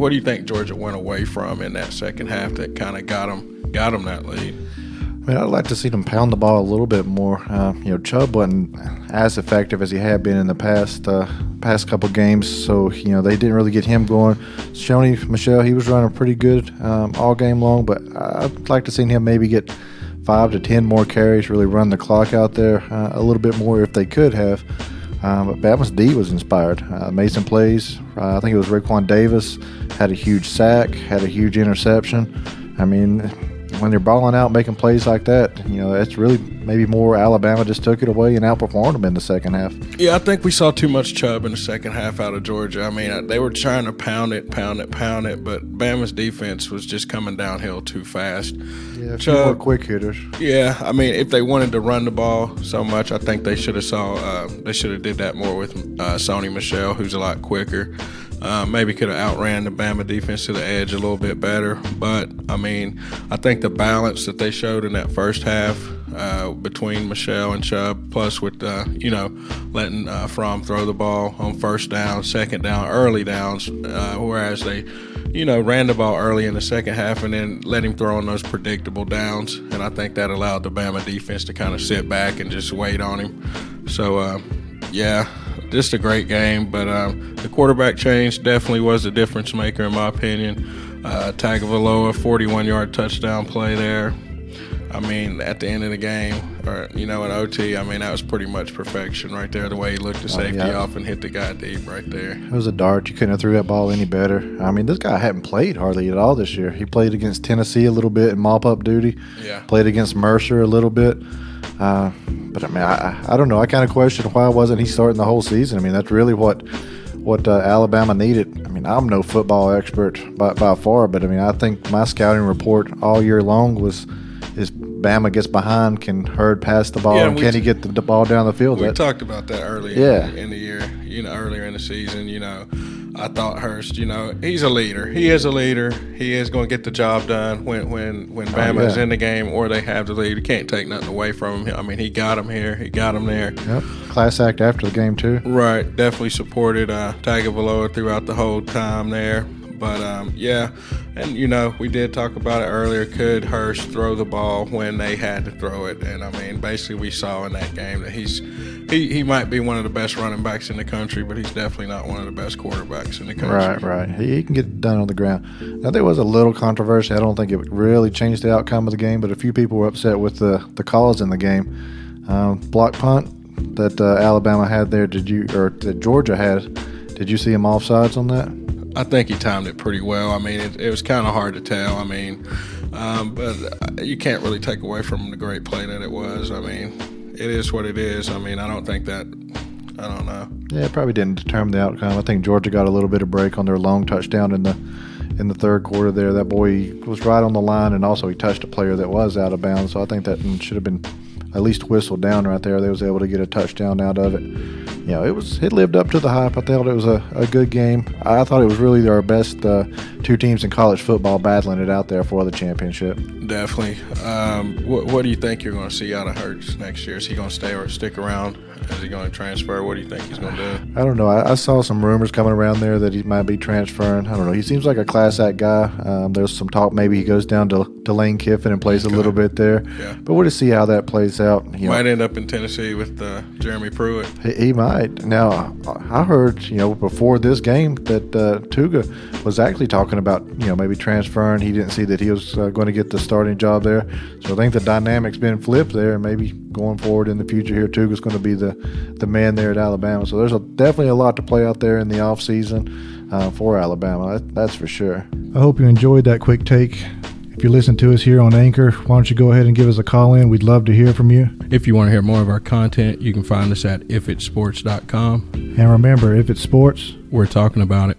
what do you think Georgia went away from in that second half that kind of got them got them that lead? I mean, I'd like to see them pound the ball a little bit more. Uh, you know, Chubb wasn't as effective as he had been in the past uh, past couple games, so you know they didn't really get him going. Sony Michel, he was running pretty good um, all game long, but I'd like to see him maybe get five to ten more carries, really run the clock out there uh, a little bit more if they could have. Um, but Bama's D was inspired. Uh, Mason plays. Uh, I think it was Raekwon Davis had a huge sack, had a huge interception. I mean, when they're balling out, making plays like that, you know, it's really maybe more Alabama just took it away and outperformed them in the second half. Yeah, I think we saw too much Chubb in the second half out of Georgia. I mean, they were trying to pound it, pound it, pound it, but Bama's defense was just coming downhill too fast. Yeah, a few Chubb, more quick hitters. Yeah, I mean, if they wanted to run the ball so much, I think they should have saw uh, they should have did that more with uh, Sony Michel, who's a lot quicker. Uh, maybe could have outran the Bama defense to the edge a little bit better. But I mean, I think the balance that they showed in that first half uh, between Michel and Chubb, plus with uh, you know letting uh, Fromm throw the ball on first down, second down, early downs, uh, whereas they you know ran the ball early in the second half and then let him throw on those predictable downs, and I think that allowed the Bama defense to kind of sit back and just wait on him. So uh, yeah, just a great game. But um, the quarterback change definitely was the difference maker, in my opinion. Uh, Tagovailoa, 41 yard touchdown play there. I mean, at the end of the game, or you know, in OT, I mean, that was pretty much perfection right there. The way he looked the oh, safety oh, yeah. off and hit the guy deep right there. It was a dart. You couldn't have threw that ball any better. I mean, this guy hadn't played hardly at all this year. He played against Tennessee a little bit in mop up duty. Yeah. Played against Mercer a little bit. Uh, but I mean, I, I don't know. I kind of question why wasn't he starting the whole season? I mean, that's really what what uh, Alabama needed. I mean, I'm no football expert by, by far, but I mean, I think my scouting report all year long was Bama gets behind, can herd pass the ball, yeah, and can he get the, the, ball down the field? We that, talked about that earlier yeah. in the year, you know, earlier in the season, you know. I thought Hurts, you know, he's a leader. He is a leader. He is going to get the job done when when when Bama oh, yeah. is in the game or they have the lead. You can't take nothing away from him. I mean, he got him here. He got him there. Yep. Class act after the game too. Right. Definitely supported uh, Tagovailoa throughout the whole time there. But um, yeah, and you know we did talk about it earlier. Could Hurts throw the ball when they had to throw it? And I mean, basically, we saw in that game that he's he, he might be one of the best running backs in the country, but he's definitely not one of the best quarterbacks in the country. Right, right. He, he can get done on the ground. Now there was a little controversy. I don't think it really changed the outcome of the game, but a few people were upset with the the calls in the game. Um, block punt that uh, Alabama had there. Did you or that Georgia had? Did you see him offsides on that? I think he timed it pretty well. I mean, it, it was kind of hard to tell. I mean, um, but you can't really take away from the great play that it was. I mean, it is what it is. I mean, I don't think that. I don't know. Yeah, it probably didn't determine the outcome. I think Georgia got a little bit of break on their long touchdown in the in the third quarter. There, that boy was right on the line, and also he touched a player that was out of bounds. So I think that should have been at least whistled down right there. They was able to get a touchdown out of it you know, it was it lived up to the hype. I thought it was a, a good game. I thought it was really our best uh, two teams in college football battling it out there for the championship. Definitely. Um, what, what do you think you're going to see out of Hurts next year? Is he going to stay or stick around? Is he going to transfer? What do you think he's going to do? I don't know. I, I, saw some rumors coming around there that he might be transferring. I don't know. He seems like a class act guy. Um, there's some talk maybe he goes down to, to Lane Kiffin and plays a little bit there. Yeah. But we'll just see how that plays out. You might know. end up in Tennessee with uh, Jeremy Pruitt. He, he, might. Now, I heard, you know, before this game that uh, Tuga was actually talking about, you know, maybe transferring. He didn't see that he was uh, going to get the starting job there. So I think the dynamic's been flipped there. And maybe going forward in the future here, Tuga's going to be the, the man there at Alabama. So there's a, definitely a lot to play out there in the off season uh, for Alabama. That's for sure. I hope you enjoyed that quick take. If you listen to us here on Anchor, why don't you go ahead and give us a call in? We'd love to hear from you. If you want to hear more of our content, you can find us at ifitsports.com. And remember, if it's sports, we're talking about it.